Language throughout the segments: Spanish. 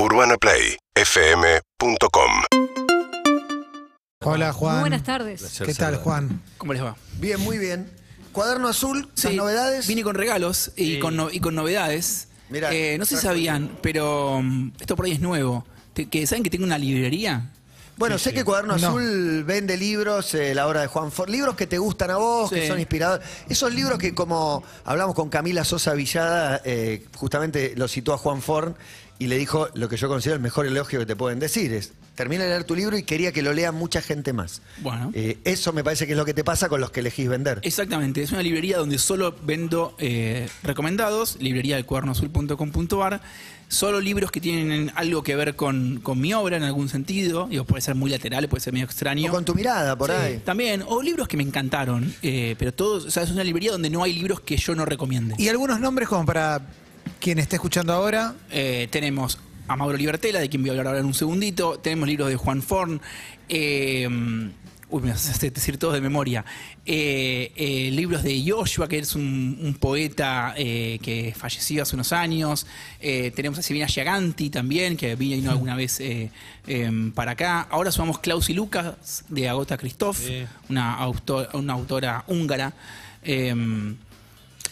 UrbanaPlayFM.com Hola Juan. Muy buenas tardes. ¿Qué tal Juan? ¿Cómo les va? Bien, muy bien. Cuaderno azul, las novedades. Vine con regalos y, con, no- y con novedades. Mirá, Eh, no sé si sabían, pero mm, esto por ahí es nuevo. Te- que, ¿Saben que tengo una librería? Bueno, sé que Cuaderno No. Azul vende libros, eh, la obra de Juan Ford, libros que te gustan a vos, que Sí. son inspiradores. Esos libros que como hablamos con Camila Sosa Villada, eh, justamente lo citó a Juan Ford y le dijo lo que yo considero el mejor elogio que te pueden decir es, termina de leer tu libro y quería que lo lea mucha gente más. Bueno. Eh, eso me parece que es lo que te pasa con los que elegís vender. Exactamente, es una librería donde solo vendo eh, recomendados, librería del cuadernoazul.com.ar, solo libros que tienen algo que ver con, con mi obra en algún sentido, digo, puede ser muy lateral, puede ser medio extraño. O con tu mirada por Sí, ahí. También, o libros que me encantaron, eh, pero todos, o sea, es una librería donde no hay libros que yo no recomiende. Y algunos nombres como para quien esté escuchando ahora. Eh, tenemos a Mauro Libertela, de quien voy a hablar ahora en un segundito. Tenemos libros de Juan Forn. eh, uy, me hace decir todos de memoria. Eh, eh, libros de Joshua, que es un, un poeta eh, que falleció hace unos años. Eh, tenemos a Silvina Giaganti también, que vino alguna vez eh, em, para acá. Ahora sumamos Klaus y Lucas, de Agota Christoph, una, autor- una autora húngara. Em,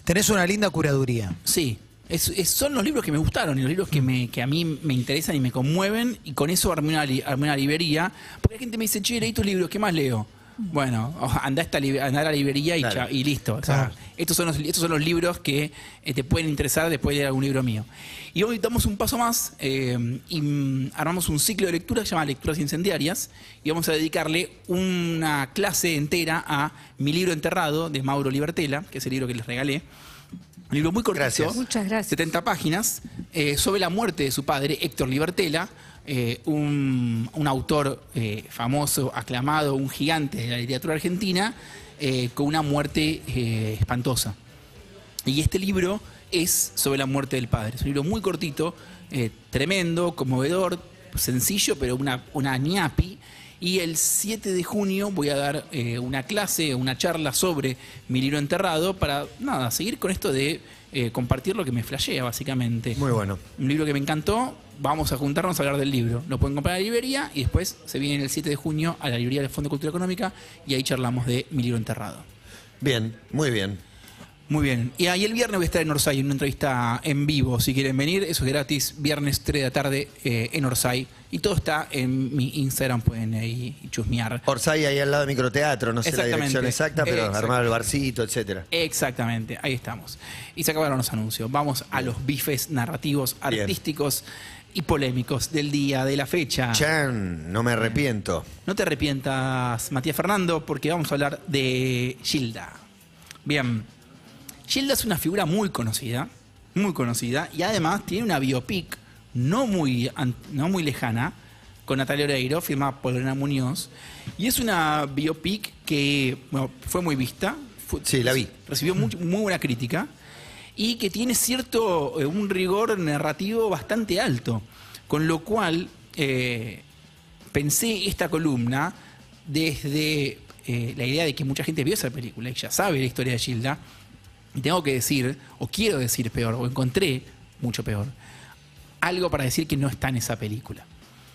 Tenés una linda curaduría. Sí, es- es- son los libros que me gustaron y los libros que, me, que a mí me interesan y me conmueven y con eso armé una, li- armé una librería. Porque la gente me dice, che, leí tus libros, ¿qué más leo? Bueno, anda a, esta anda a la librería y, cha- y listo. O sea, estos, son los, estos son los libros que eh, te pueden interesar después de leer algún libro mío. Y hoy damos un paso más eh, y mm, armamos un ciclo de lectura que se llama Lecturas Incendiarias y vamos a dedicarle una clase entera a Mi libro enterrado de Mauro Libertela, que es el libro que les regalé. Un libro muy cortito. Gracias. Muchas gracias. 70 páginas, eh, sobre la muerte de su padre, Héctor Libertela, eh, un, un autor eh, famoso, aclamado, un gigante de la literatura argentina, eh, con una muerte eh, espantosa. Y este libro es sobre la muerte del padre. Es un libro muy cortito, eh, tremendo, conmovedor, sencillo, pero una, una ñapi. Y el 7 de junio voy a dar eh, una clase, una charla sobre mi libro enterrado para, nada, seguir con esto de eh, compartir lo que me flashea, básicamente. Muy bueno. Un libro que me encantó, vamos a juntarnos a hablar del libro. Lo pueden comprar en la librería y después se viene el 7 de junio a la librería del Fondo de Cultura Económica y ahí charlamos de mi libro enterrado. Bien, muy bien. Muy bien. Y ahí el viernes voy a estar en Orsay en una entrevista en vivo. Si quieren venir, eso es gratis. Viernes 3 de la tarde eh, en Orsay. Y todo está en mi Instagram, pueden ahí chusmear. Orsay ahí al lado del microteatro, no sé la dirección exacta, pero armar el barcito, etcétera. Exactamente, ahí estamos. Y se acabaron los anuncios. Vamos a los bifes narrativos, Bien. artísticos y polémicos del día, de la fecha. Chan, no me arrepiento. No te arrepientas, Matías Fernando, porque vamos a hablar de Gilda. Bien, Gilda es una figura muy conocida, muy conocida, y además tiene una biopic no muy, no muy lejana, con Natalia Oreiro, firmada por Lorena Muñoz, y es una biopic que bueno, fue muy vista. fue- Sí, la vi. Recibió muy buena crítica y que tiene cierto, eh, un rigor narrativo bastante alto, con lo cual eh, pensé esta columna desde eh, la idea de que mucha gente vio esa película y ya sabe la historia de Gilda, y tengo que decir, o quiero decir peor, o encontré mucho peor, algo para decir que no está en esa película.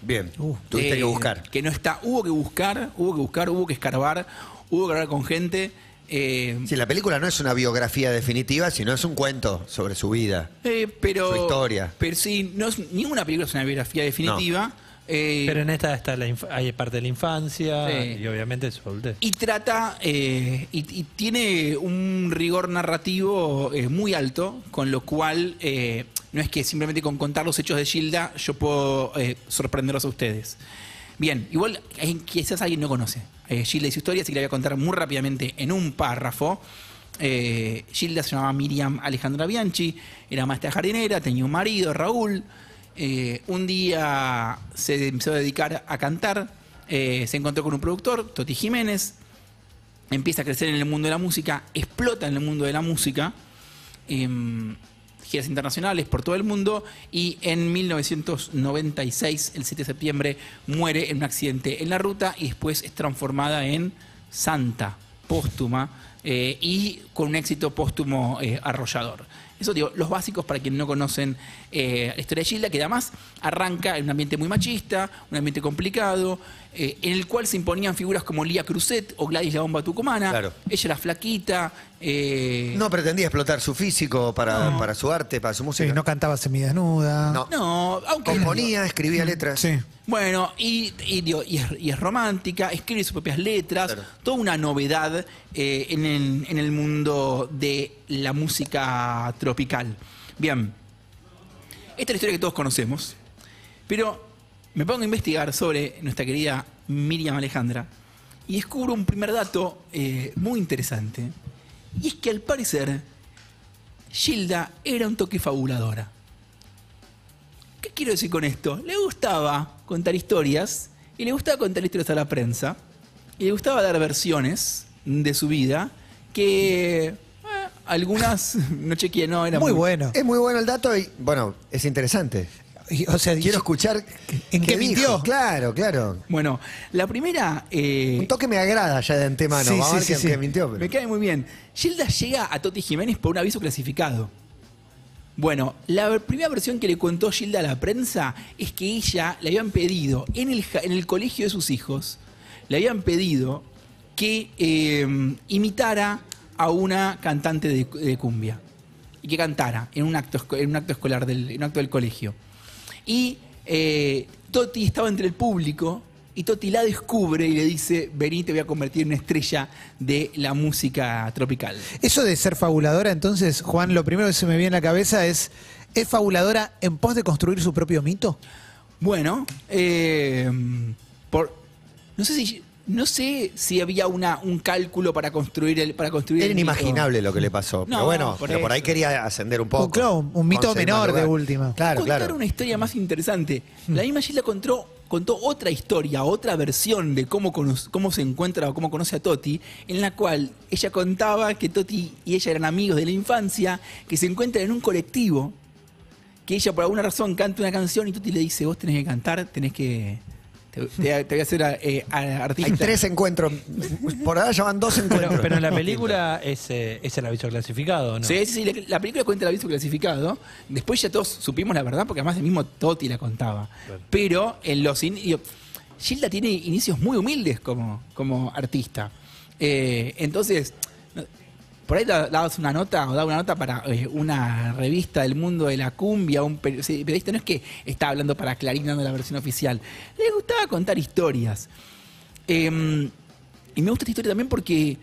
Bien, Uh. tuviste Eh, que buscar. Que no está, hubo que buscar, hubo que buscar, hubo que escarbar, hubo que hablar con gente. eh, Sí, la película no es una biografía definitiva, sino es un cuento sobre su vida. Eh, pero, Su historia. Pero sí, no es, ninguna película es una biografía definitiva. Eh, Pero en esta está la hay parte de la infancia Sí. y obviamente su adultez. y trata, eh, y, y tiene un rigor narrativo eh, muy alto, con lo cual no es que simplemente con contar los hechos de Gilda yo puedo sorprenderlos a ustedes. Bien, igual quizás alguien no conoce Gilda y su historia, así que la voy a contar muy rápidamente en un párrafo. Gilda se llamaba Miriam Alejandra Bianchi, era maestra jardinera, tenía un marido, Raúl. Eh, un día se empezó a dedicar a cantar, eh, se encontró con un productor, Toti Jiménez, empieza a crecer en el mundo de la música, explota en el mundo de la música, em, giras internacionales por todo el mundo y en 1996, el 7 de septiembre, muere en un accidente en la ruta y después es transformada en santa póstuma eh, y con un éxito póstumo eh, arrollador. Eso digo, los básicos para quienes no conocen eh, la historia de Gilda, que además arranca en un ambiente muy machista, un ambiente complicado, eh, en el cual se imponían figuras como Lía Cruzet o Gladys la bomba tucumana. Claro. Ella era flaquita. eh, No pretendía explotar su físico para, para su arte, para su música. Sí, no cantaba semidesnuda. No. no, aunque Componía, escribía letras. Sí. Bueno, y, y, digo, y es, y es romántica, escribe sus propias letras, Claro. toda una novedad eh, en, el, en el mundo de la música tropical. Bien, esta es la historia que todos conocemos, pero me pongo a investigar sobre nuestra querida Miriam Alejandra y descubro un primer dato eh, muy interesante, y es que al parecer Gilda era un toque fabuladora. ¿Qué quiero decir con esto? Le gustaba contar historias y le gustaba contar historias a la prensa y le gustaba dar versiones de su vida que eh, algunas no chequeé, no, era Muy bueno. Es muy bueno el dato y, bueno, es interesante. O sea, Quiero escuchar ¿En qué mintió? Claro, claro. Bueno, la primera eh, Un toque me agrada ya de antemano. Sí, Vamos a ver sí, que, mintió. pero- me cae muy bien. Gilda llega a Toti Jiménez por un aviso clasificado. Bueno, la primera versión que le contó Gilda a la prensa es que ella le habían pedido en el, en el colegio de sus hijos, le habían pedido que eh, imitara a una cantante de, de cumbia y que cantara en un acto, en un acto escolar, del, en un acto del colegio. Y eh, Toti estaba entre el público y Toti la descubre y le dice, vení, te voy a convertir en una estrella de la música tropical. Eso de ser fabuladora, entonces, Juan, lo primero que se me viene a la cabeza es, ¿es fabuladora en pos de construir su propio mito? Bueno, eh, por, no sé si no sé si había una, un cálculo para construir el para construir Era el mito. inimaginable lo que le pasó. pero No, bueno, por pero por ahí quería ascender un poco. Un- claro, un mito menor de última. Claro, contar claro. una historia más interesante. La misma Gilda contó, contó otra historia, otra versión de cómo, cómo se encuentra o cómo conoce a Toti, en la cual ella contaba que Toti y ella eran amigos de la infancia, que se encuentran en un colectivo, que ella por alguna razón canta una canción y Toti le dice, vos tenés que cantar, tenés que... Te, te- te voy a hacer eh, a- artista. Hay tres encuentros. Por ahora ya van dos encuentros. Pero, pero en la película es, eh, es el aviso clasificado, ¿no? Sí, sí, sí. La, la película cuenta el aviso clasificado. Después ya todos supimos la verdad, porque además el mismo Totti la contaba. Pero en los in- digo, Gilda tiene inicios muy humildes como, como artista. Eh, entonces, por ahí da- dabas una nota o daba una nota para eh, una revista del mundo de la cumbia, un peri- periodista no es que estaba hablando para Clarín dando la versión oficial. Le gustaba contar historias. Eh, y me gusta esta historia también porque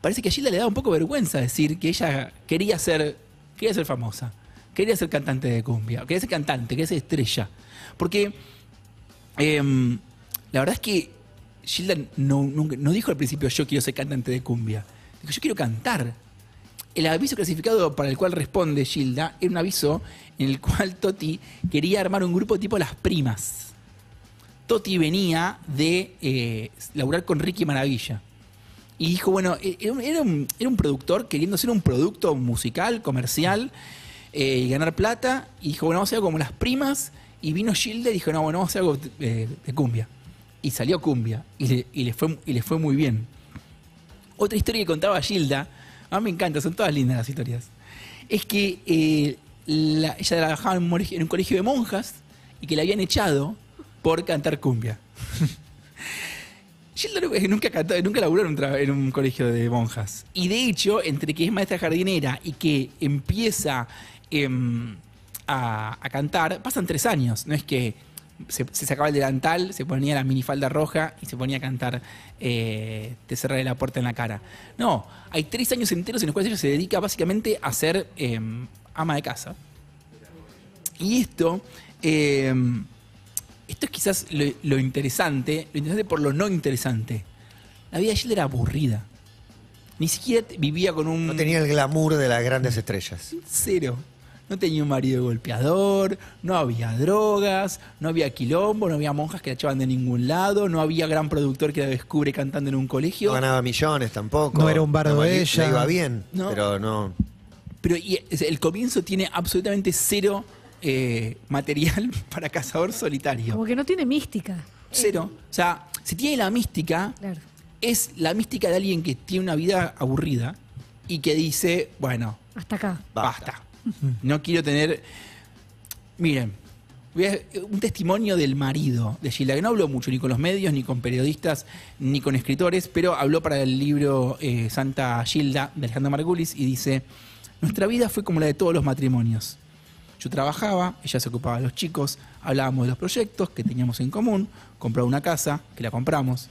parece que a Gilda le da un poco vergüenza decir que ella quería ser, quería ser famosa, quería ser cantante de cumbia, quería ser cantante, quería ser estrella. Porque em, la verdad es que Gilda no, no dijo al principio yo quiero ser cantante de cumbia. Dijo yo quiero cantar. El aviso clasificado para el cual responde Gilda era un aviso en el cual Toti quería armar un grupo tipo Las Primas. Toti venía de eh, laburar con Ricky Maravilla. Y dijo, bueno, eh, era un, era un- productor queriendo hacer un producto musical, comercial, eh, y ganar plata. Y dijo, bueno, vamos a hacer algo como las primas. Y vino Gilda y dijo, no, bueno, vamos a hacer algo de, de cumbia. Y salió cumbia. Y le, y le fue, y le fue muy bien. Otra historia que contaba Gilda, a mí me encanta, son todas lindas las historias. Es que eh, la- ella trabajaba en un, colegio de monjas y que la habían echado por cantar cumbia. Gilda nu- nunca nunca laburó en un, en un colegio de monjas. Y de hecho, entre que es maestra jardinera y que empieza em, a cantar, pasan tres años. No es que se, se sacaba el delantal, se ponía la minifalda roja y se ponía a cantar eh, Te cerraré la puerta en la cara. No, hay tres años enteros en los cuales ella se dedica básicamente a ser em, ama de casa. Y esto, eh, esto es quizás lo, lo interesante, lo interesante por lo no interesante. La vida de Gilda era aburrida. Ni siquiera vivía con un No tenía el glamour de las grandes estrellas. cero. No tenía un marido golpeador, no había drogas, no había quilombo, no había monjas que la echaban de ningún lado, no había gran productor que la descubre cantando en un colegio. No ganaba millones tampoco. No era un bardo Le- ella. Le iba bien, No. pero no. Pero y, el comienzo tiene absolutamente cero eh, material para cazador solitario. Como que no tiene mística. Cero. O sea, si tiene la mística, Claro. es la mística de alguien que tiene una vida aburrida y que dice, bueno, Hasta acá. Basta. No quiero tener. Miren, un testimonio del marido de Gilda, que no habló mucho ni con los medios, ni con periodistas, ni con escritores, pero habló para el libro eh, Santa Gilda de Alejandro Margulis y dice: Nuestra vida fue como la de todos los matrimonios. Yo trabajaba, ella se ocupaba de los chicos, hablábamos de los proyectos que teníamos en común, comprar una casa, que la compramos,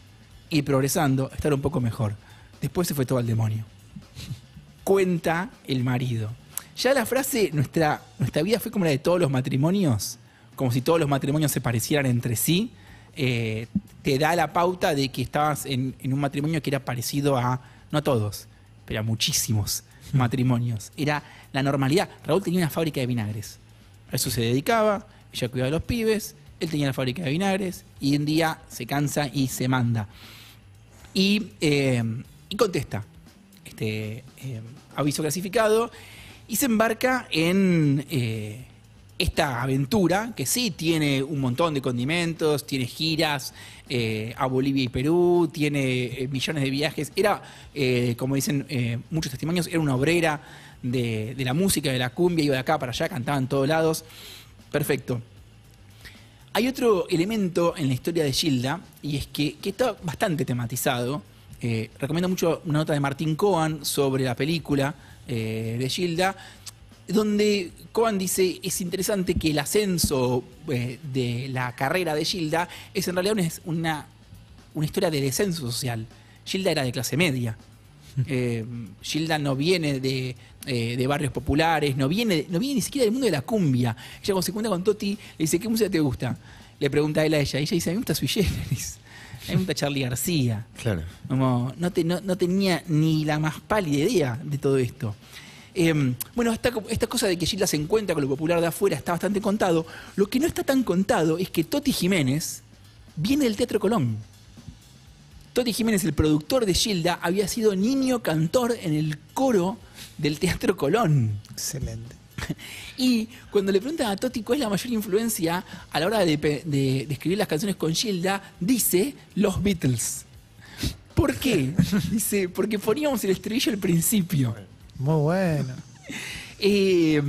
y progresando, estar un poco mejor. Después se fue todo al demonio cuenta el marido. Ya la frase, nuestra, nuestra vida fue como la de todos los matrimonios, como si todos los matrimonios se parecieran entre sí, eh, te da la pauta de que estabas en, en un matrimonio que era parecido a, no a todos, pero a muchísimos matrimonios. Era la normalidad. Raúl tenía una fábrica de vinagres. A eso se dedicaba, ella cuidaba de los pibes, él tenía la fábrica de vinagres y un día se cansa y se manda y, eh, y contesta este eh, aviso clasificado y se embarca en eh, esta aventura que sí tiene un montón de condimentos, tiene giras eh, a Bolivia y Perú, tiene eh, millones de viajes. Era, como dicen muchos testimonios, era una obrera de, de la música, de la cumbia, iba de acá para allá, cantaba en todos lados. Perfecto. Hay otro elemento en la historia de Gilda, y es que, que está bastante tematizado. Recomiendo mucho una nota de Martín Cohen sobre la película eh, de Gilda, donde Cohen dice es interesante que el ascenso eh, de la carrera de Gilda es en realidad una, una, una historia de descenso social. Gilda era de clase media. Eh, Gilda no viene de, eh, de barrios populares, no viene, no viene ni siquiera del mundo de la cumbia. Ella cuando se cuenta con Toti, le dice, ¿qué música te gusta? Le pregunta él a ella. Y ella dice, a mí me gusta Sui Generis. A mí me gusta Charlie García. Claro. Como, no, te- no- no tenía ni la más pálida idea de todo esto. Eh, bueno, esta, esta cosa de que Gilda se encuentra con lo popular de afuera está bastante contado. Lo que no está tan contado es que Toti Jiménez viene del Teatro Colón. Toti Jiménez, el productor de Gilda, había sido niño cantor en el coro del Teatro Colón. Excelente. Y cuando le preguntan a Toti cuál es la mayor influencia a la hora de, pe- de- de escribir las canciones con Gilda, dice los Beatles. ¿Por qué? Dice, porque poníamos el estribillo al principio. Muy bueno. Eh,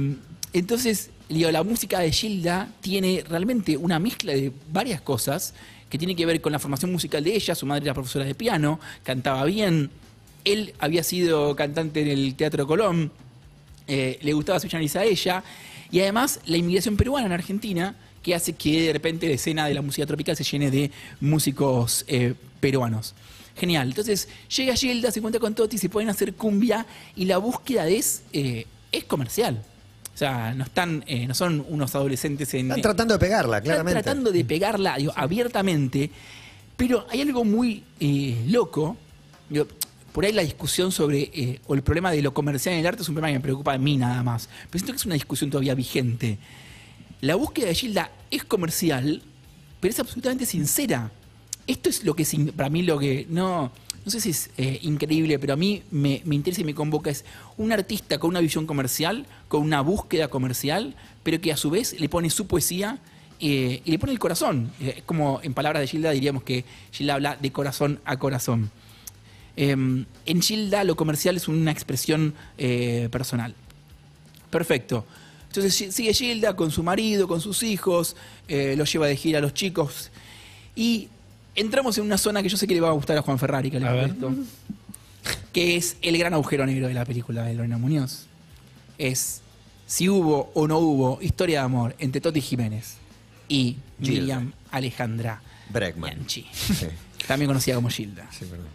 entonces, digo, la música de Gilda tiene realmente una mezcla de varias cosas que tiene que ver con la formación musical de ella. Su madre era profesora de piano, cantaba bien. Él había sido cantante en el Teatro Colón. Eh, le gustaba Sui Generis a ella. Y además, la inmigración peruana en Argentina, que hace que de repente la escena de la música tropical se llene de músicos eh, peruanos. Genial. Entonces llega Gilda, se encuentra con Toti, se pueden hacer cumbia y la búsqueda es, eh, es comercial. O sea, no están, eh, no son unos adolescentes en. Están tratando de pegarla, están claramente. tratando de pegarla digo, abiertamente, pero hay algo muy eh, loco. digo, por ahí la discusión sobre, eh, o el problema de lo comercial en el arte es un problema que me preocupa a mí nada más. Pero siento que es una discusión todavía vigente. La búsqueda de Gilda es comercial, pero es absolutamente sincera. Esto es lo que, para mí, lo que no, no sé si es eh, increíble, pero a mí me, interesa y me convoca. Es un artista con una visión comercial, con una búsqueda comercial, pero que a su vez le pone su poesía eh, y le pone el corazón. Es como en palabras de Gilda diríamos que Gilda habla de corazón a corazón. Eh, en Gilda lo comercial es una expresión eh, personal. Perfecto. Entonces si- sigue Gilda con su marido, con sus hijos, eh, los lleva de gira a los chicos. Y entramos en una zona que yo sé que le va a gustar a Juan Ferrari, que le A ver. esto, que es el gran agujero negro de la película de Lorena Muñoz. Es si hubo o no hubo historia de amor entre Toti Jiménez y Gilda. Miriam Alejandra Bregman. Sí, también conocida como Gilda. sí, perdón.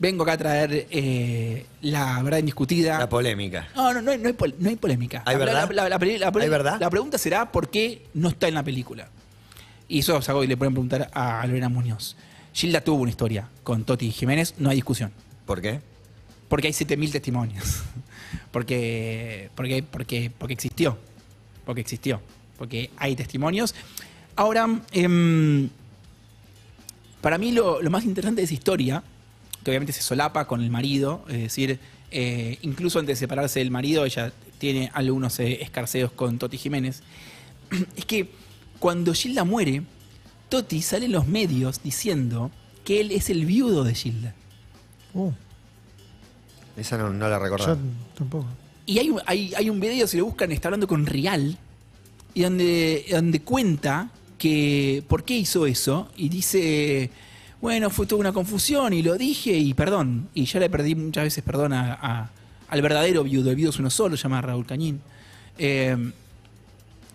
Vengo acá a traer eh, la verdad indiscutida. La polémica. No, no, no, hay, no hay pol- no hay polémica. ¿Hay La- verdad? la pregunta será por qué no está en la película. Y eso es algo que le pueden preguntar a Lorena Muñoz. Gilda tuvo una historia con Toti Jiménez, no hay discusión. ¿Por qué? Porque hay 7.000 testimonios. porque, porque, porque, porque existió. Porque existió. Porque hay testimonios. Ahora, em, para mí lo, lo más interesante de esa historia, que obviamente se solapa con el marido, es decir, eh, incluso antes de separarse del marido, ella tiene algunos eh, escarceos con Toti Jiménez, es que cuando Gilda muere, Toti sale en los medios diciendo que él es el viudo de Gilda. Uh, Esa no, no la yo recordaba. tampoco. Y hay, un- hay, hay un video, si lo buscan, está hablando con Rial, y donde, donde cuenta que por qué hizo eso, y dice, bueno, fue toda una confusión, y lo dije, y perdón, y ya le perdí muchas veces perdón a- al verdadero viudo, el viudo es uno solo, se llama Raúl Cañín. Eh,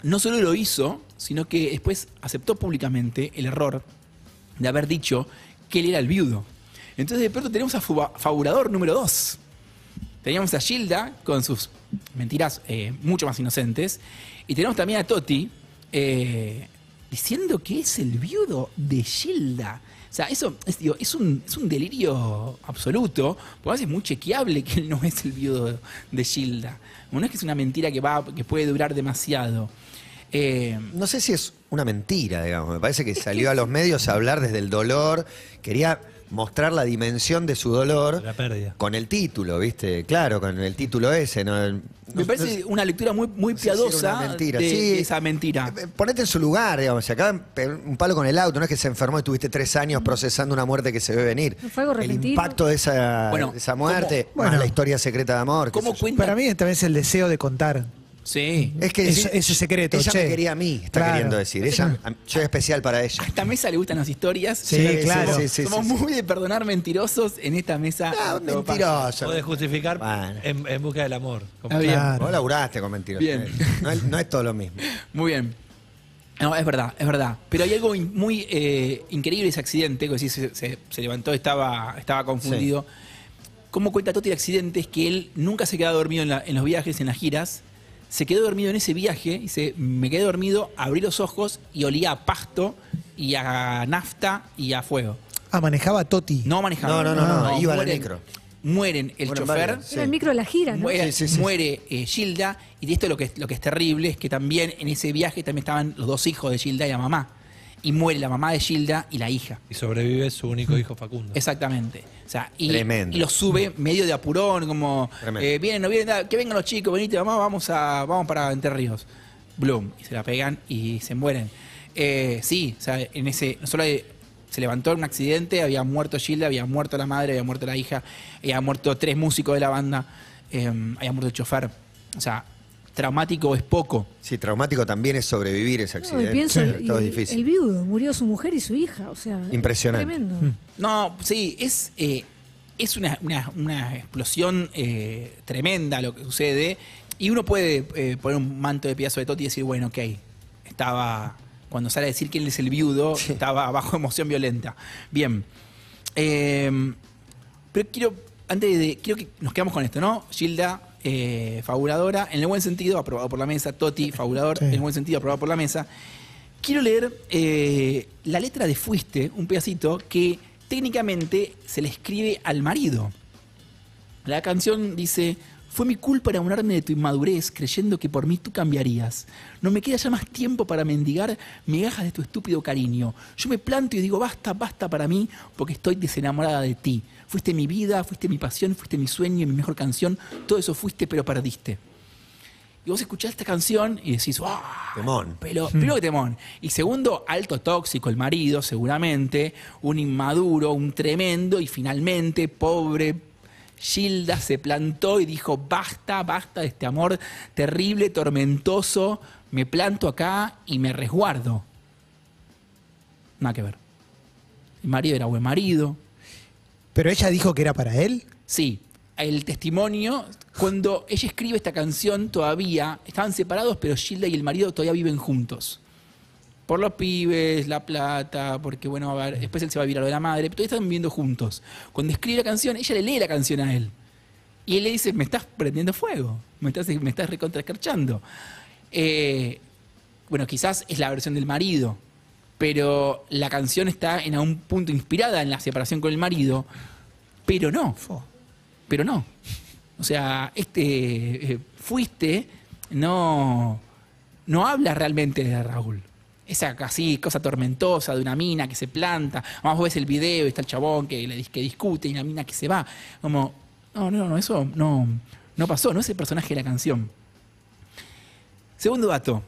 no solo lo hizo, sino que después aceptó públicamente el error de haber dicho que él era el viudo. Entonces de pronto tenemos a Fabulador número 2. Teníamos a Gilda con sus mentiras eh, mucho más inocentes. Y tenemos también a Toti eh, diciendo que es el viudo de Gilda. O sea, eso es, digo, es, un, es un delirio absoluto, porque es muy chequeable que él no es el viudo de Gilda. No es que es una mentira que, va, que puede durar demasiado. Eh, No sé si es una mentira, digamos. Me parece que salió a los medios a hablar desde el dolor. Quería mostrar la dimensión de su dolor La pérdida. con el título, ¿viste? Claro, con el título ese. ¿no? me No- parece no- una lectura muy, muy no sé si era piadosa mentira. de, Sí. de esa mentira. Eh, Ponete en su lugar, digamos. Se acaba de pegar un palo con el auto. No es que se enfermó y tuviste tres años procesando una muerte que se ve venir. No fue algo el repentino. impacto de esa, Bueno, de esa muerte, ¿cómo? más Bueno. la historia secreta de amor. qué ¿Cómo sé yo. cuenta? Para mí también es el deseo de contar. Sí. Es que Eso- ese secreto, Ella che. me quería a mí, está Claro. queriendo decir. Ella, yo soy especial para ella. A esta mesa le gustan las historias. Sí, claro. sí, sí, Somos sí, sí. muy de perdonar mentirosos en esta mesa. Ah, pasa. mentiroso. Puede justificar Bueno. en, en busca del amor. Como- Ah, bien. Claro. Vos laburaste con mentiras. Bien. No es, no es todo lo mismo. Muy bien. No, es verdad, es verdad. Pero hay algo in- muy eh, increíble ese accidente, que se, se- se levantó, estaba, estaba confundido. ¿Cómo cuenta Toti el accidente? Es que él nunca se queda dormido en, la- en los viajes, en las giras. Se quedó dormido en ese viaje, dice, me quedé dormido, abrí los ojos y olía a pasto y a nafta y a fuego. Ah, manejaba Toti. No manejaba. No, no, no, no, iba la mueren- micro. Mueren el Mueren chofer, varios, sí. Era el micro de la gira, ¿no? muere, Sí, sí, sí. muere, eh, Gilda, y de esto lo que, lo que es terrible es que también en ese viaje también estaban los dos hijos de Gilda y la mamá. Y muere la mamá de Gilda y la hija. Y sobrevive su único hijo Facundo. Exactamente. O sea, y, Tremendo. y los sube medio de apurón, como Tremendo. eh, vienen, no vienen, da- que vengan los chicos, venite mamá, vamos a, vamos para Entre Ríos. Bloom. Y se la pegan y se mueren. Eh, sí, o sea, en ese. Solo hay- se levantó en un accidente, había muerto Gilda, había muerto la madre, había muerto la hija, había muerto tres músicos de la banda, eh, había muerto el chofer. O sea, traumático es poco. Sí, traumático también es sobrevivir ese No, accidente. pienso, Sí, y todo es difícil. el viudo, murió su mujer y su hija, o sea, Impresionante. Tremendo. No, sí, es, eh, es una, una- una explosión eh, tremenda lo que sucede. Y uno puede eh, poner un manto de pedazo de Toti y decir, bueno, ok, estaba. Cuando sale a decir que él es el viudo, estaba bajo emoción violenta. Bien. Eh, pero quiero, antes de. Quiero que nos quedamos con esto, ¿no? Gilda, eh, fabuladora, en el buen sentido, aprobado por la mesa. Toti, fabulador, Sí. en el buen sentido, aprobado por la mesa. Quiero leer eh, la letra de Fuiste, un pedacito que técnicamente se le escribe al marido. La canción dice, fue mi culpa enamorarme de tu inmadurez creyendo que por mí tú cambiarías. No me queda ya más tiempo para mendigar migajas de tu estúpido cariño. Yo me planto y digo, basta, basta para mí porque estoy desenamorada de ti. Fuiste mi vida, fuiste mi pasión, fuiste mi sueño, mi mejor canción. Todo eso fuiste pero perdiste. Y vos escuchás esta canción y decís, ¡ah! Temón. Pero, primero que temón. Y segundo, alto tóxico el marido, seguramente. Un inmaduro, un tremendo. Y finalmente, pobre Gilda se plantó y dijo: Basta, basta de este amor terrible, tormentoso. Me planto acá y me resguardo. Nada que ver. El marido era buen marido. Pero ella dijo que era para él. Sí, el testimonio, cuando ella escribe esta canción todavía, estaban separados, pero Gilda y el marido todavía viven juntos. Por los pibes, la plata, porque bueno, a ver, después él se va a vivir a lo de la madre, pero están viviendo juntos. Cuando escribe la canción, ella le lee la canción a él. Y él le dice, me estás prendiendo fuego, me estás, me estás recontraescarchando. Eh, bueno, quizás es la versión del marido, pero la canción está en algún punto inspirada en la separación con el marido, pero no pero no. O sea, este eh, fuiste no no habla realmente de Raúl. Esa así cosa tormentosa de una mina que se planta. Además vos ves el video y está el chabón que, le, que discute y la mina que se va. Como, no, no, no, eso no, no pasó, no es el personaje de la canción. Segundo dato.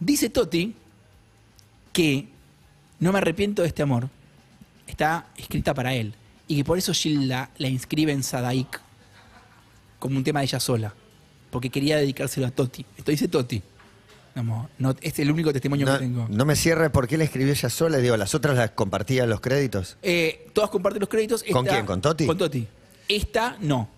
Dice Toti que No me arrepiento de este amor está escrita para él y que por eso Gilda la inscribe en Sadaik como un tema de ella sola. porque quería dedicárselo a Toti. Esto dice Toti. No, es el único testimonio No, que tengo. no me cierre por qué la escribió ella sola. Digo, las otras las compartía los créditos. Eh, todas comparten los créditos. ¿Con quién? ¿Con Toti? Con Toti. Esta no.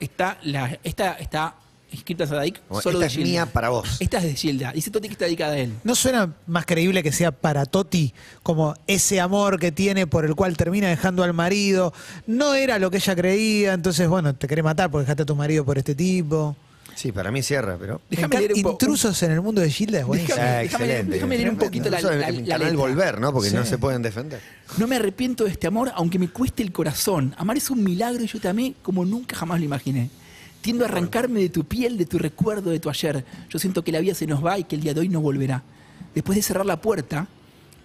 Esta, la, esta está escrita Sadaik solo Esta de es Gilda. mía para vos. Esta es de Gilda. Dice Toti que está dedicada a él. ¿No suena más creíble que sea para Toti como ese amor que tiene por el cual termina dejando al marido? No era lo que ella creía, entonces, bueno, te querés matar porque dejaste a tu marido por este tipo. Sí, para mí cierra, pero. Me Déjame leer un Intrusos en el mundo de Gilda es buenísimo. Déjame- Ah, déjame- excelente. déjame leer un poquito la- la- la canal letra. Volver, ¿no? Porque Sí. no se pueden defender. No me arrepiento de este amor, aunque me cueste el corazón. Amar es un milagro y yo te amé como nunca jamás lo imaginé. Tiendo a arrancarme de tu piel, de tu recuerdo, de tu ayer. Yo siento que la vida se nos va y que el día de hoy no volverá. Después de cerrar la puerta,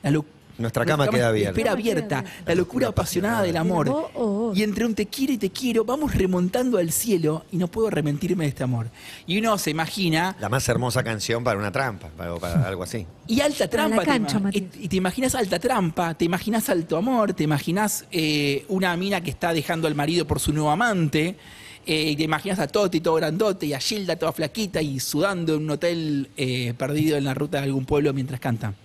la lo- Nuestra cama queda abierta. Espera abierta, la locura apasionada del amor. Oh, oh. Y entre un te quiero y te quiero, vamos remontando al cielo y no puedo arrepentirme de este amor. Y uno se imagina La más hermosa canción para una trampa, para, para algo así. y alta Para la trampa. cancha, y te imaginas alta trampa, te imaginas alto amor, te imaginas eh, una mina que está dejando al marido por su nuevo amante. eh, y te imaginas a Toti todo grandote y a Gilda toda flaquita y sudando en un hotel eh, perdido en la ruta de algún pueblo mientras cantan.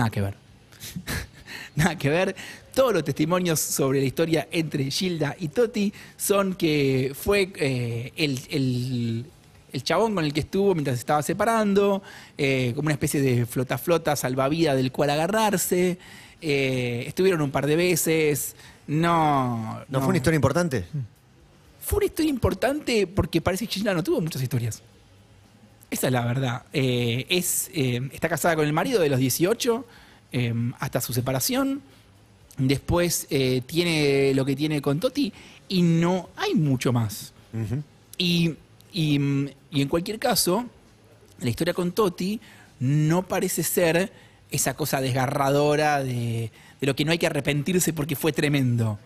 Nada que ver. Nada que ver. Todos los testimonios sobre la historia entre Gilda y Toti son que fue eh, el, el- el chabón con el que estuvo mientras se estaba separando, eh, como una especie de flota-flota salvavidas del cual agarrarse. eh, estuvieron un par de veces. No, ¿No, fue una historia importante? fue una historia importante porque parece que Gilda no tuvo muchas historias. Esa es la verdad. Eh, es, eh, está casada con el marido de los 18 eh, hasta su separación. Después eh, tiene lo que tiene con Toti y no hay mucho más. Y, y, mm, y en cualquier caso, la historia con Toti no parece ser esa cosa desgarradora de, de lo que no hay que arrepentirse porque fue tremendo.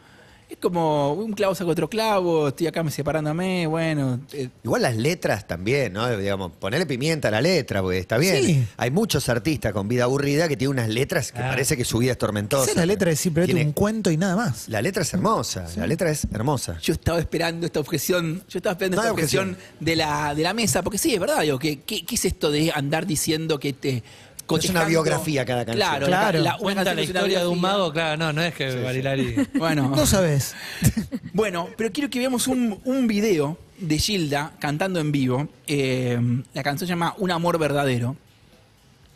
Es como un clavo saca otro clavo, estoy acá me separándome, bueno. eh, Igual las letras también, ¿no? Digamos, ponerle pimienta a la letra, porque está bien. Sí. Hay muchos artistas con vida aburrida que tienen unas letras que Ah. parece que su vida es tormentosa. Esa es la letra de simplemente Tiene- un cuento y nada más. La letra es hermosa, la letra es hermosa. yo estaba esperando esta objeción, yo estaba esperando No esta hay objeción, objeción. de, la, de la mesa, porque sí, es verdad, digo, que, ¿qué, qué es esto de andar diciendo que te... cotejando- biografía cada canción. Claro, Claro. La, una Cuenta la es una historia de un mago, claro, no, no es que Barilari. Bueno, No sabes. Bueno, pero quiero que veamos un, un video de Gilda cantando en vivo. Eh, la canción se llama Un amor verdadero.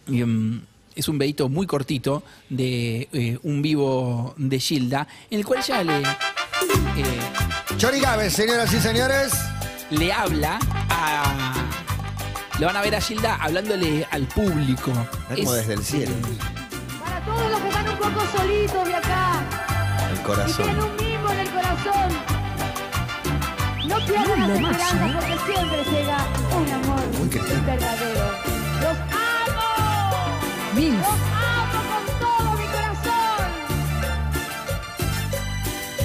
Y, mm, es un videito muy cortito de eh, un vivo de Gilda, en el cual ella le, eh, Chori Gávez, señoras y señores. le habla a. Le van a ver a Gilda hablándole al público. Como desde el cielo. Para todos los que están un poco solitos de acá El y tienen corazón. un mimo en el corazón, no pierdan las esperanzas ¿eh? porque siempre llega un amor verdadero. ¡Los amo! ¡Los amo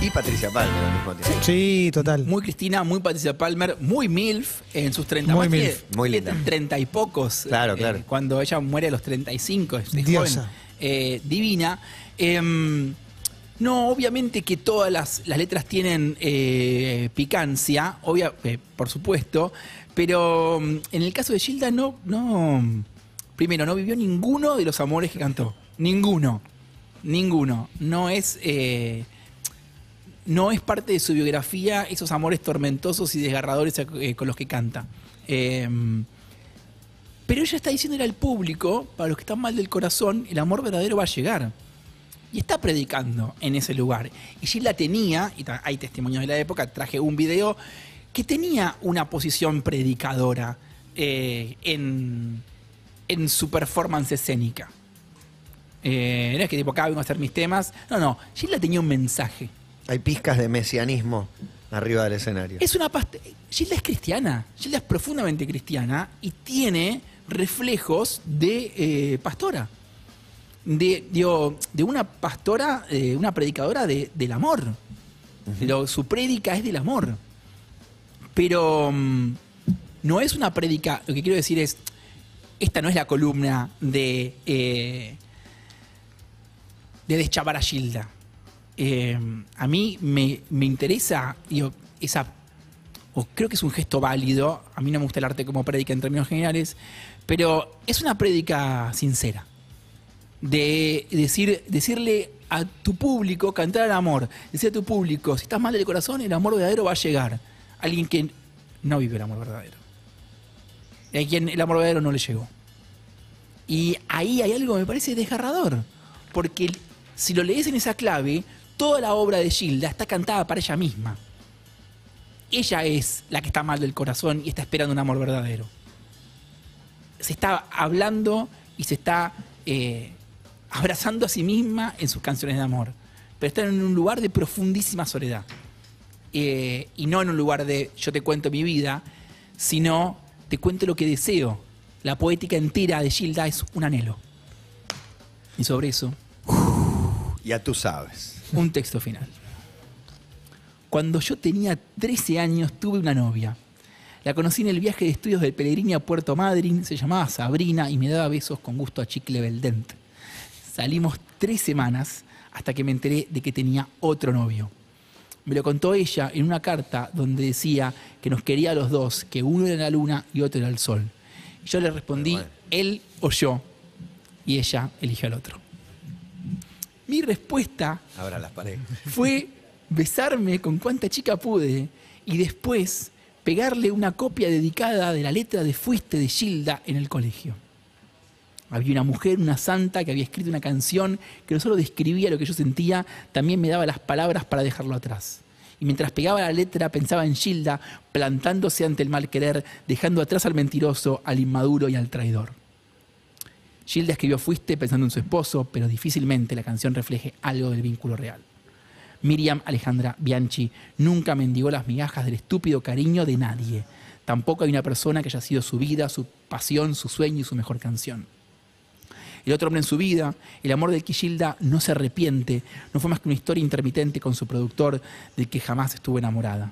Y Patricia Palmer al mismo tiempo. Sí, total. Muy Cristina, muy Patricia Palmer, muy MILF en sus 30 Muy más MILF, que- muy linda. 30 y pocos. Claro, eh, claro. cuando ella muere a los 35, es, es Diosa. joven, eh, divina. Em, no, obviamente que todas las, las letras tienen eh, picancia, obvia, eh, por supuesto, pero mm, en el caso de Gilda no, no, primero, no vivió ninguno de los amores que cantó. Ninguno. Ninguno. No es... eh, no es parte de su biografía esos amores tormentosos y desgarradores eh, con los que canta. Eh, pero ella está diciéndole al público, para los que están mal del corazón, el amor verdadero va a llegar. Y está predicando en ese lugar. Y Gilda tenía, y hay testimonios de la época, traje un video, que tenía una posición predicadora eh, en, en su performance escénica. Eh, no es que tipo, acá vengo a hacer mis temas. No, no, Gilda tenía un mensaje. Hay pizcas de mesianismo arriba del escenario. Es una past- Gilda es cristiana. Gilda es profundamente cristiana y tiene reflejos de eh, pastora. De, digo, de una pastora, eh, una predicadora de- del amor. Lo- su prédica es del amor. Pero mm, no es una prédica. Lo que quiero decir es. Esta no es la columna de. eh, de deschavar a Gilda. Eh, a mí me, me interesa digo, esa o creo que es un gesto válido, a mí no me gusta el arte como prédica en términos generales, pero es una prédica sincera. De decir, decirle a tu público, cantar al amor, decir a tu público, si estás mal del corazón, el amor verdadero va a llegar. Alguien que no vive el amor verdadero. Y a quien el amor verdadero no le llegó. Y ahí hay algo que me parece desgarrador. Porque si lo lees en esa clave, toda la obra de Gilda está cantada para ella misma. Ella es la que está mal del corazón y está esperando un amor verdadero. Se está hablando y se está eh, abrazando a sí misma en sus canciones de amor. Pero está en un lugar de profundísima soledad. Eh, y no en un lugar de yo te cuento mi vida, sino te cuento lo que deseo. La poética entera de Gilda es un anhelo. Y sobre eso, Ya tú sabes. Un texto final. Cuando yo tenía 13 años tuve una novia. La conocí en el viaje de estudios del Pellegrini a Puerto Madryn, se llamaba Sabrina y me daba besos con gusto a chicle Beldent. Salimos tres semanas hasta que me enteré de que tenía otro novio. Me lo contó ella en una carta donde decía que nos quería a los dos, que uno era la luna y otro era el sol. Yo le respondí, él o yo. Y ella eligió al otro. Mi respuesta Ahora las paredes. fue besarme con cuanta chica pude y después pegarle una copia dedicada de la letra de Fuiste de Gilda en el colegio. Había una mujer, una santa, que había escrito una canción que no solo describía lo que yo sentía, también me daba las palabras para dejarlo atrás. Y mientras pegaba la letra pensaba en Gilda, plantándose ante el mal querer, dejando atrás al mentiroso, al inmaduro y al traidor. Gilda escribió Fuiste pensando en su esposo, pero difícilmente la canción refleje algo del vínculo real. Miriam Alejandra Bianchi nunca mendigó las migajas del estúpido cariño de nadie. Tampoco hay una persona que haya sido su vida, su pasión, su sueño y su mejor canción. El otro hombre en su vida, el amor del que Gilda no se arrepiente, no fue más que una historia intermitente con su productor del que jamás estuvo enamorada.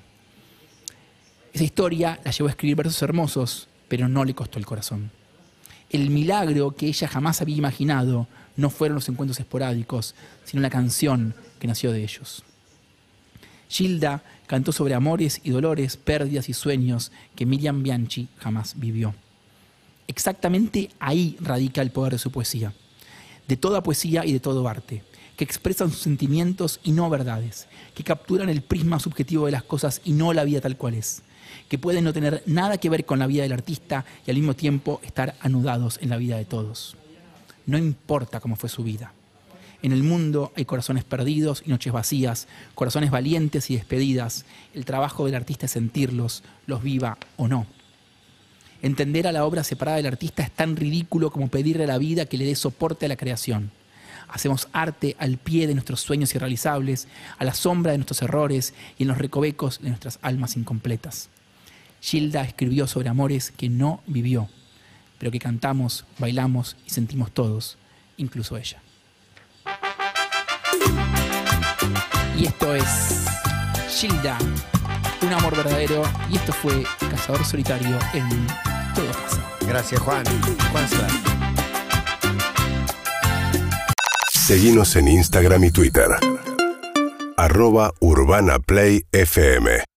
Esa historia la llevó a escribir versos hermosos, pero no le costó el corazón. El milagro que ella jamás había imaginado no fueron los encuentros esporádicos, sino la canción que nació de ellos. Gilda cantó sobre amores y dolores, pérdidas y sueños que Miriam Bianchi jamás vivió. Exactamente ahí radica el poder de su poesía, de toda poesía y de todo arte, que expresan sus sentimientos y no verdades, que capturan el prisma subjetivo de las cosas y no la vida tal cual es, que pueden no tener nada que ver con la vida del artista y al mismo tiempo estar anudados en la vida de todos. No importa cómo fue su vida. En el mundo hay corazones perdidos y noches vacías, corazones valientes y despedidas. El trabajo del artista es sentirlos, los viva o no. Entender a la obra separada del artista es tan ridículo como pedirle a la vida que le dé soporte a la creación. Hacemos arte al pie de nuestros sueños irrealizables, a la sombra de nuestros errores y en los recovecos de nuestras almas incompletas. Gilda escribió sobre amores que no vivió, pero que cantamos, bailamos y sentimos todos, incluso ella. Y esto es Gilda, un amor verdadero, y esto fue Cazador Solitario en Todo Pasa. Gracias, Juan. Juan Suárez. Seguinos en Instagram y Twitter. Arroba Urbana Play FM.